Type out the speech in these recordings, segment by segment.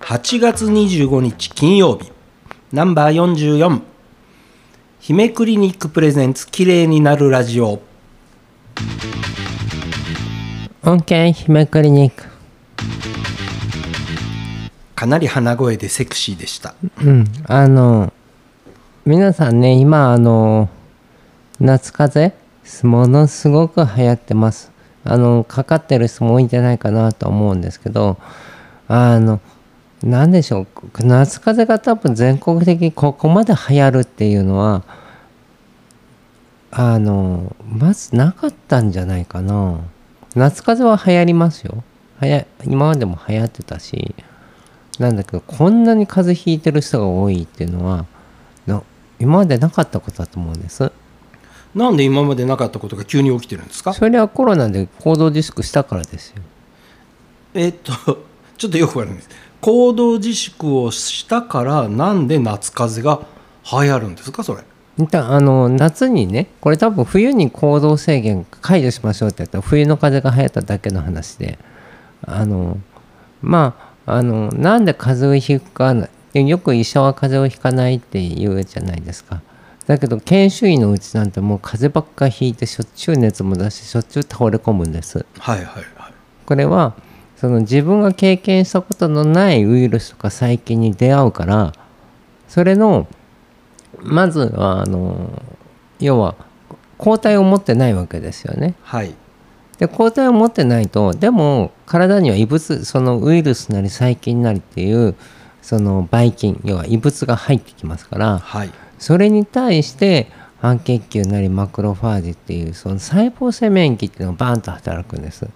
8月25日金曜日。ナンバー44姫クリニックプレゼンツ綺麗になるラジオ。OK 姫クリニック。かなり鼻声でセクシーでした。うん。あの皆さんね今あの夏風邪ものすごく流行ってます。あのかかってる人も多いんじゃないかなと思うんですけどあの何でしょう。夏風邪が多分全国的にここまで流行るっていうのはあのまずなかったんじゃないかな。夏風邪は流行りますよ。はや今までも流行ってたしなんだけどこんなに風邪ひいてる人が多いっていうのは今までなかったことだと思うんです。なんで今までなかったことが急に起きてるんですか？それはコロナで行動自粛したからですよ。えっと ちょっとよくわかるんです行動自粛をしたからなんで夏風邪が流行るんですか？それ。だあの夏にねこれ多分冬に行動制限解除しましょうって言ったら冬の風邪が流行っただけの話で。あのまああのなんで風邪をひくかよく医者は風邪をひかないって言うじゃないですかだけど研修医のうちなんてもう風邪ばっかひいてしょっちゅう熱も出してしょっちゅう倒れ込むんです。はいはいはい。これはその自分が経験したことのないウイルスとか細菌に出会うからそれのまずはあの要は抗体を持ってないわけですよね。はい。で抗体を持ってないとでも体には異物そのウイルスなり細菌なりっていうそのばい菌要は異物が入ってきますからはいそれに対して白血球なりマクロファージっていうその細胞性免疫っていうのがバーンと働くんです。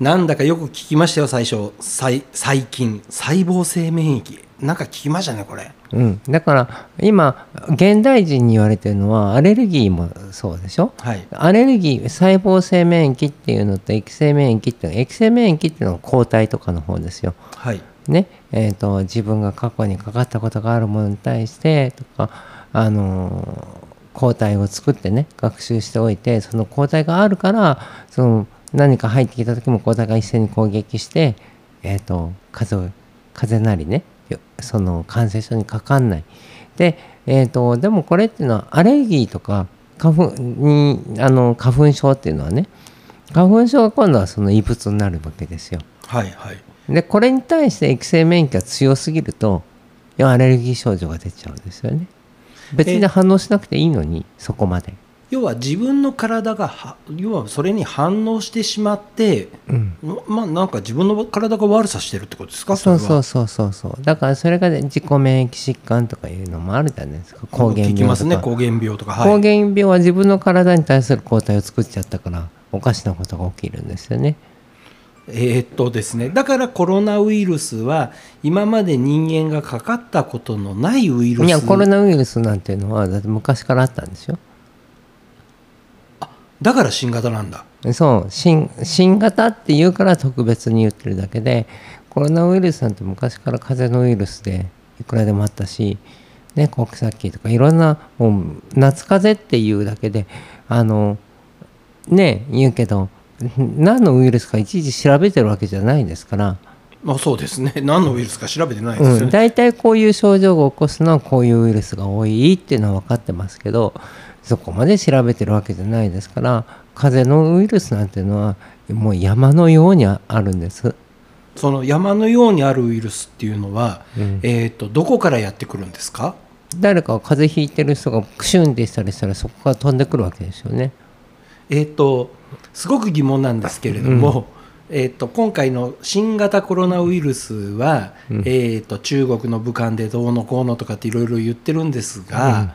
なんだかよく聞きましたよ最初。細細菌細胞性免疫。なんか聞きましたねこれ。うん、だから今現代人に言われてるのはアレルギーもそうでしょ？はい。アレルギー細胞性免疫っていうのと液性免疫っていうの液性免疫っていうのは抗体とかの方ですよ。はいねえー、と自分が過去にかかったことがあるものに対してとか、あの抗体を作ってね学習しておいてその抗体があるからその何か入ってきた時も抗体が一斉に攻撃して、えー、と風邪を風なりねその感染症にかかんない。で,、えー、とでもこれっていうのはアレルギーとか花粉にあの花粉症っていうのはね花粉症が今度はその異物になるわけですよ。はいはい。でこれに対して液性免疫が強すぎると要はアレルギー症状が出ちゃうんですよね。別に反応しなくていいのにそこまで、要は自分の体がは要はそれに反応してしまって、うん、まあなんか自分の体が悪さしてるってことですか？そうそううそうそうそう。だからそれがね自己免疫疾患とかいうのもあるじゃないですか。膠原病とか。ね膠原病とか。はい。膠原病は自分の体に対する抗体を作っちゃったからおかしなことが起きるんですよね。えーっとですね。だからコロナウイルスは今まで人間がかかったことのないウイルスいやコロナウイルスなんていうのはだって昔からあったんですよ。だから新型なんだ。そう。新新型っていうから特別に言ってるだけでコロナウイルスなんて昔から風邪のウイルスでいくらでもあったし、ね、コクサキとかいろんなもう夏風邪っていうだけであのね言うけど何のウイルスかいちいち調べてるわけじゃないですから、まあそうですね。何のウイルスか調べてないですうん、よね、大体こういう症状が起こすのはこういうウイルスが多いっていうのは分かってますけどそこまで調べてるわけじゃないですから風邪のウイルスなんていうのはもう山のようにあるんです。その山のようにあるウイルスっていうのは、うん。えーっとどこからやってくるんですか？誰かが風邪ひいてる人がクシュンってしたりしたらそこから飛んでくるわけですよね。えーっとすごく疑問なんですけれども、えーっと今回の新型コロナウイルスは、うん。えーっと中国の武漢でどうのこうのとかっていろいろ言ってるんですが、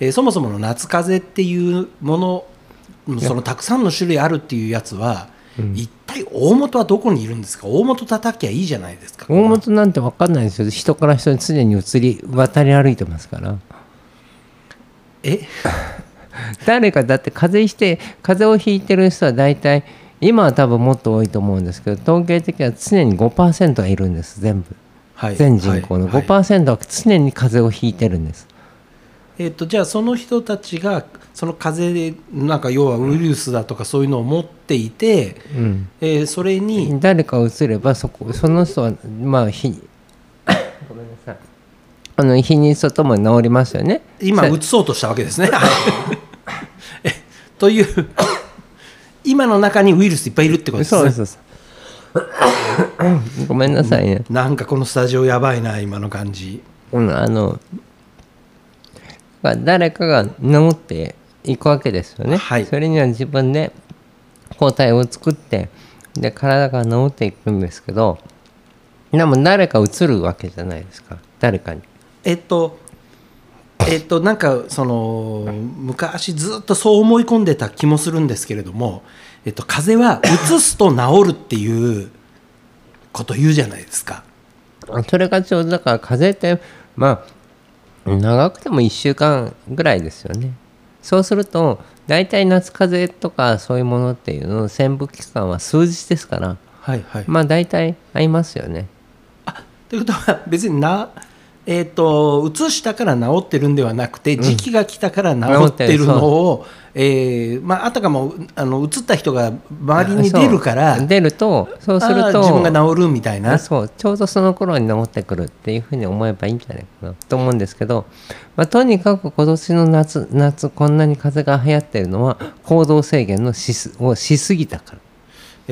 えーそもそもの夏風邪っていうものそのたくさんの種類あるっていうやつは、うん。一体大元はどこにいるんですか？大元叩きゃいいじゃないですか。大元なんて分かんないですよ。人から人に常に移り渡り歩いてますから。え？誰かだって風邪ひいて風邪をひいてる人は大体今は多分もっと多いと思うんですけど統計的には常に5%はいるんです全部。はい全人口の。はいはい。5%は常に風邪をひいてるんです、えっとじゃあその人たちがその風邪なんか要はウイルスだとかそういうのを持っていて、うん。えーそれに誰か移ればそこその人はまあ日ごめんなさい。あの日にちとともに治りますよね。今さ移そうとしたわけですね。という 今の中にウイルスいっぱいいるってことですね。そうですごめんなさいね、なんかこのスタジオやばいな今の感じ。うん、あのまあ誰かが治っていくわけですよね、はい。それには自分で抗体を作ってで体が治っていくんですけどでも誰か移るわけじゃないですか。誰かに。えっと えっとなんかその昔ずっとそう思い込んでた気もするんですけれども、えっと風邪は移すと治るっていうこと言うじゃないですか。それがちょうどだから風邪ってまあ長くても1週間ぐらいですよねそうすると大体夏風邪とかそういうものっていうのの潜伏期間は数日ですからはいはい。まあ大体合いますよねということは別になえっと移したから治ってるんではなくて時期が来たから治ってるのを、えーまあ、あたかもあの移った人が周りに出るから出るとそうすると自分が治るみたいな。そう。ちょうどその頃に治ってくるっていうふうに思えばいいんじゃないかなと思うんですけど、まあ、とにかく今年の夏夏こんなに風邪が流行ってるのは行動制限のしすをしすぎたから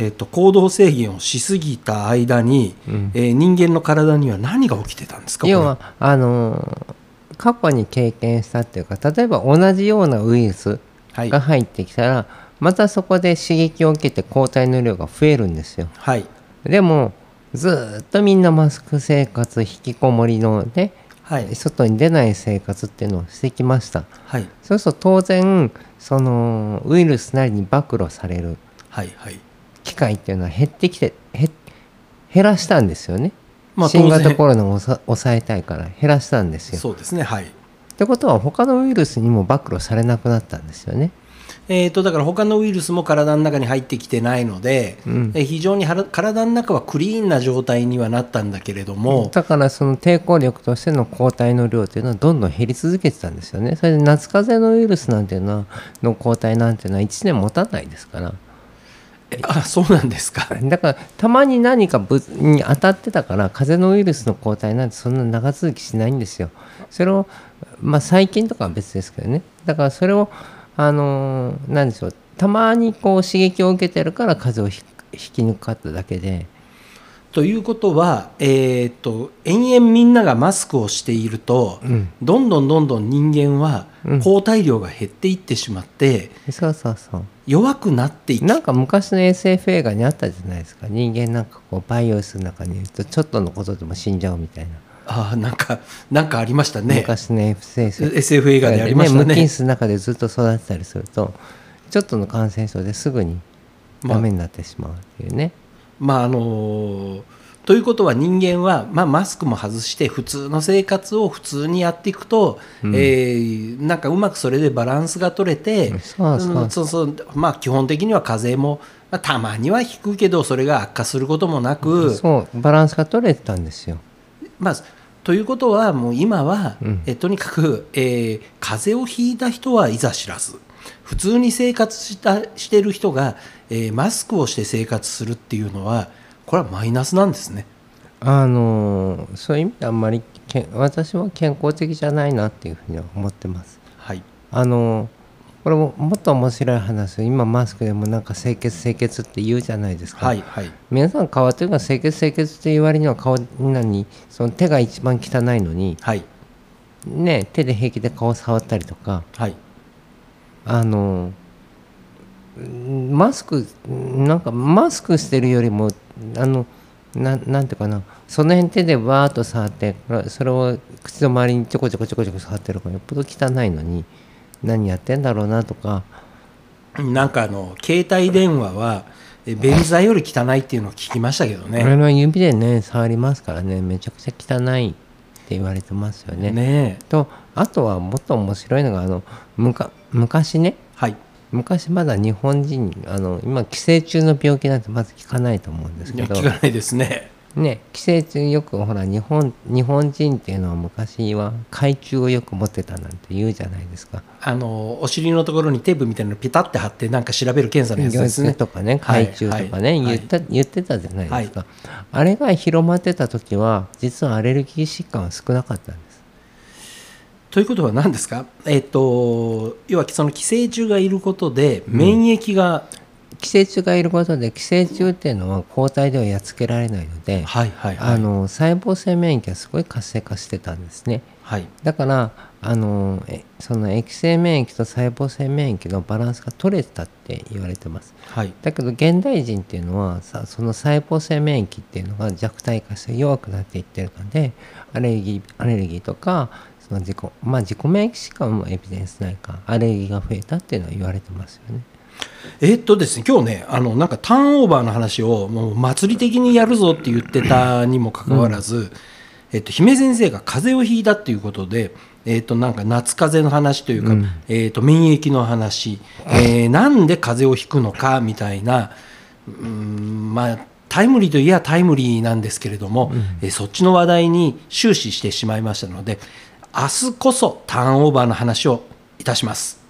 えー、と行動制限をしすぎた間に、えー人間の体には何が起きてたんですか？要はあのー過去に経験したっていうか例えば同じようなウイルスが入ってきたら、またそこで刺激を受けて抗体の量が増えるんですよ。はい。でもずーっとみんなマスク生活引きこもりのねはい。外に出ない生活っていうのをしてきました。はい。そうすると当然そのウイルスなりに暴露される。はいはい。機会っていうのは減ってきて減減らしたんですよね、まあ新型コロナを抑抑えたいから減らしたんですよ。そうですねはい。ってことは他のウイルスにも暴露されなくなったんですよね。えー、とだから他のウイルスも体の中に入ってきてないので、うん。えー非常に体の中はクリーンな状態にはなったんだけれども、だからその抵抗力としての抗体の量というのはどんどん減り続けてたんですよね。それで夏風邪のウイルスなんていうのはの抗体なんていうのは1年持たないですから。えあそうなんですか。だからたまに何か物に当たってたから風邪のウイルスの抗体なんてそんな長続きしないんですよ。それをまあ細菌とかは別ですけどね。だからそれをあのー何でしょう。たまにこう刺激を受けてるから風邪をひ引き抜かっただけで。ということは、えー、と延々みんながマスクをしていると、うん。どんどんどんどん人間はうん。抗体量が減っていってしまって、そうそうそう弱くなっていき。なんか昔の SF 映画にあったじゃないですか。人間なんかこうバイオスの中にいるとちょっとのことでも死んじゃうみたいな、あーなんかなんかありましたね。昔の SF SF 映画でありました無菌ね。室の中でずっと育てたりするとちょっとの感染症ですぐにまあダメになってしまうっていうね、まああのーということは人間は、まあ、マスクも外して普通の生活を普通にやっていくと、うん。えーなんかうまくそれでバランスが取れて、基本的には風邪も、まあ、たまには引くけどそれが悪化することもなく、そう。バランスが取れてたんですよ。まあ、ということはもう今は、うん。えとにかく、えー風邪をひいた人はいざ知らず普通に生活したしてる人が、えーマスクをして生活するっていうのはこれはマイナスなんですね。あのーそういう意味であんまりけん私は健康的じゃないなっていうふうには思ってます。はい、あのーこれももっと面白い話今マスクでもなんか清潔清潔って言うじゃないですか、はい、はい、皆さん顔というか清潔清潔って言われには顔なにその手が一番汚いのにはい、ね手で平気で顔触ったりとかはい、あのんマスクなんかマスクしてるよりもあのななんていうかな。その辺手でわーっと触ってそれを口の周りにちょこちょこちょこちょこ触ってるからよっぽど汚いのに何やってんだろうなとか。なんかあの携帯電話はえ便座より汚いっていうのを聞きましたけどね。俺の指でね触りますからね。めちゃくちゃ汚いって言われてますよね。ねえ。とあとはもっと面白いのがあのむか昔ね。はい、昔まだ日本人あの今寄生虫の病気なんてまず聞かないと思うんですいやけど聞かないですね。ね寄生虫よくほら日本日本人っていうのは昔は海虫をよく持ってたなんて言うじゃないですか。あのお尻のところにテープみたいなのピタって貼ってなんか調べる検査のやつですね。とかね海虫とかね、はい言った言ってたじゃないですか、あれが広まってた時は実はアレルギー疾患は少なかったんです。ということは何ですか、えっと要はその寄生虫がいることで免疫が、寄生虫がいることで寄生虫っていうのは抗体ではやっつけられないので、はいはいはい。あの細胞性免疫がすごい活性化してたんですね。はい。だからあのえその液性免疫と細胞性免疫のバランスが取れてたって言われてます。はい。だけど現代人っていうのはさその細胞性免疫っていうのが弱体化して弱くなっていってるのでアレルギーアレルギーとかその自己まあ自己免疫疾患もエビデンスないかアレルギーが増えたっていうのは言われてますよね。えっとですね今日ねあのなんかターンオーバーの話をもう祭り的にやるぞって言ってたにもかかわらず、えっと、姫先生が風邪をひいたっていうことで、えっと、なんか夏風邪の話というか、うん。えっと、免疫の話、えーなんで風邪をひくのかみたいなうーんまあタイムリーといえばタイムリーなんですけれども、えーそっちの話題に終始してしまいましたので明日こそターンオーバーの話をいたします。